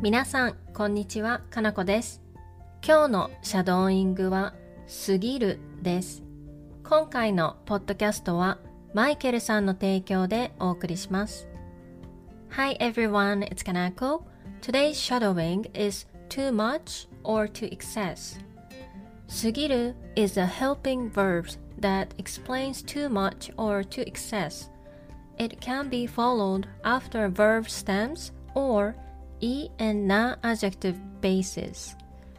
皆さん、こんにちは、かなこです。今日のシャドーイングは、過ぎるです。今回のポッドキャストは、マイケルさんの提供でお送りします。Hi everyone, it's Kanako. Today's shadowing is too much or to excess. 過ぎる is a helping verb that explains too much or to excess. It can be followed after a verb stems or e and na adjective basis.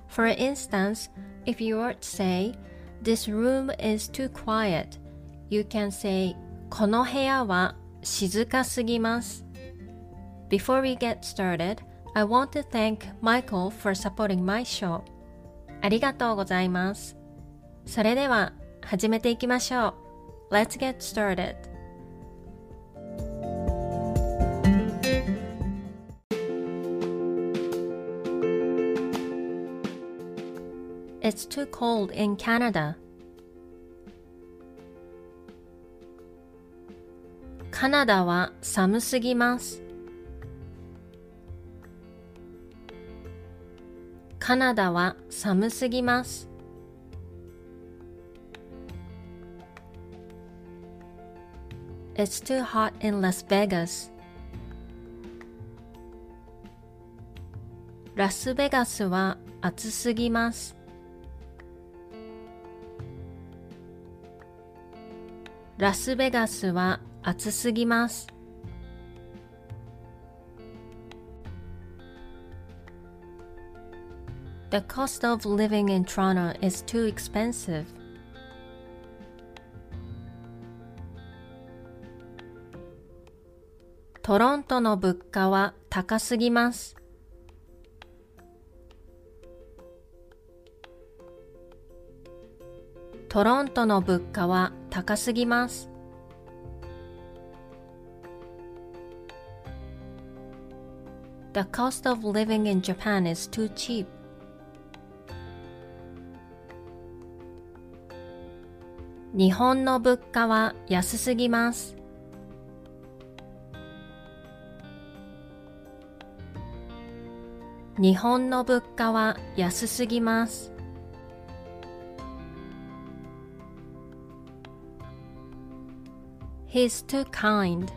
For instance, if you were to say, This room is too quiet, you can say, この部屋は静かすぎます。Before we get started, I want to thank Michael for supporting my show. ありがとうございます。それでは始めていきましょう。Let's get started. It's too cold in Canada. カナダは寒すぎます。カナダは寒すぎます。It's too hot in Las Vegas. ラスベガスは暑すぎます。ラスベガスは暑すぎます。The cost of living in Toronto is too expensive. トロントの物価は高すぎます。トロントの物価は高すぎます。The cost of living in Japan is too cheap. 日本の物価は安すぎます。日本の物価は安すぎます。He's too kind.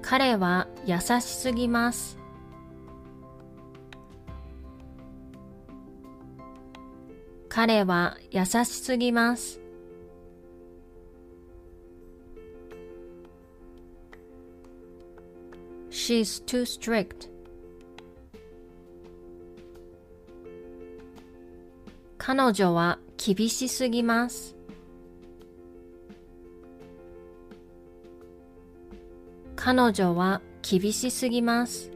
彼は優しすぎます。彼は優しすぎます。She's too strict. 彼女は厳しすぎます。彼女は厳しすぎます。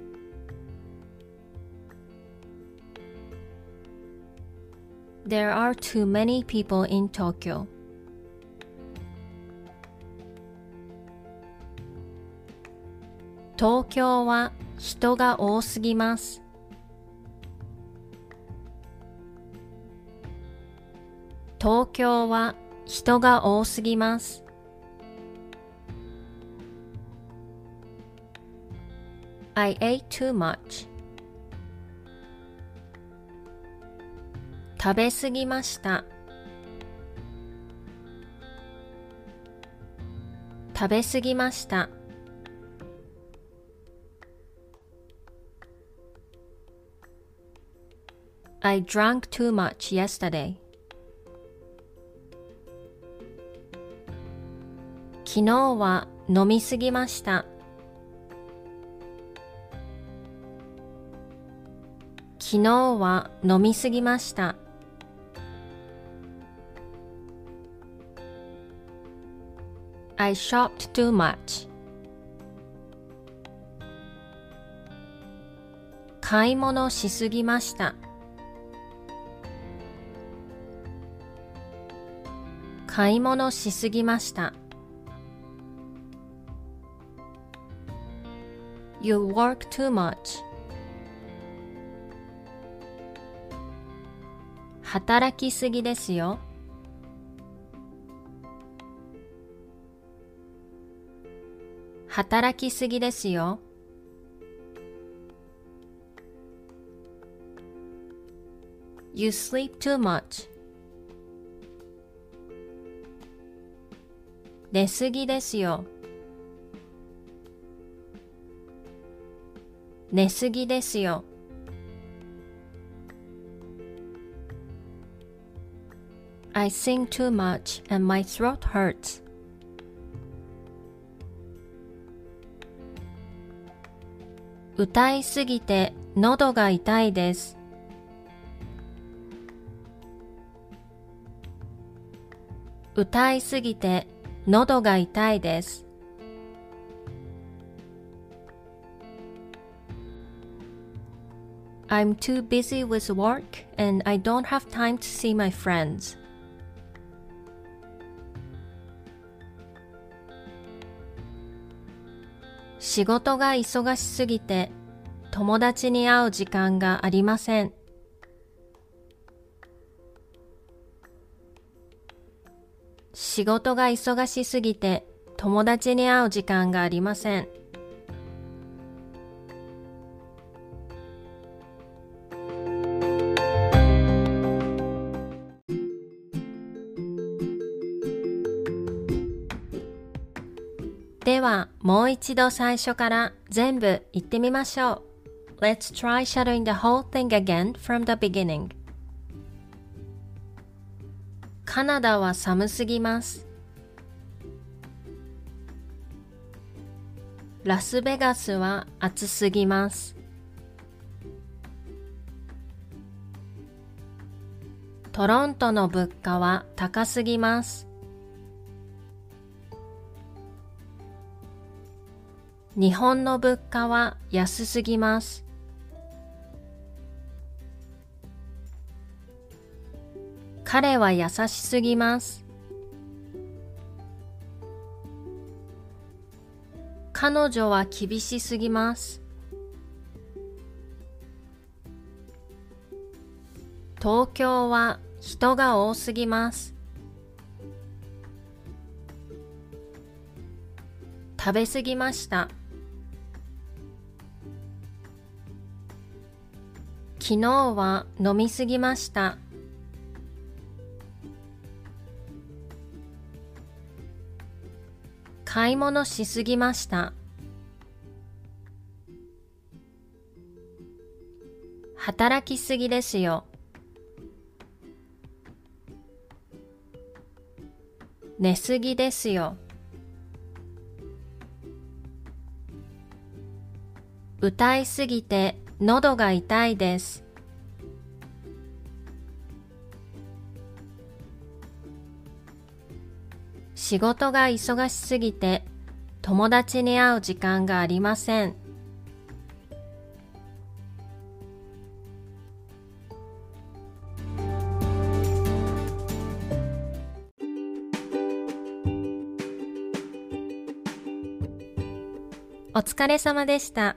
There are too many people in Tokyo. 東京は人が多すぎます。東京は人が多すぎます。I ate too much. 食べすぎました。食べすぎました。I drank too much yesterday. 昨日は飲みすぎました。昨日は飲みすぎました。I shopped too much. 買い物しすぎました。買い物しすぎました。You work too much. 働きすぎですよ。働きすぎですよ。You sleep too much. 寝すぎですよ。寝すぎですよ。I sing too much and my throat hurts. 歌いすぎて喉が痛いです。歌いすぎて喉が痛いです。I'm too busy with work and I don't have time to see my friends. 仕事が忙しすぎて友達に会う時間がありません。仕事が忙しすぎて友達に会う時間がありません。ではもう一度最初から全部言ってみましょう。Let's try shadowing the whole thing again from the beginning. カナダは寒すぎます。ラスベガスは暑すぎます。トロントの物価は高すぎます。日本の物価は安すぎます。彼は優しすぎます。彼女は厳しすぎます。東京は人が多すぎます。食べすぎました。昨日は飲みすぎました。買い物しすぎました。働きすぎですよ。寝すぎですよ。歌いすぎて喉が痛いです。仕事が忙しすぎて友達に会う時間がありません。お疲れ様でした。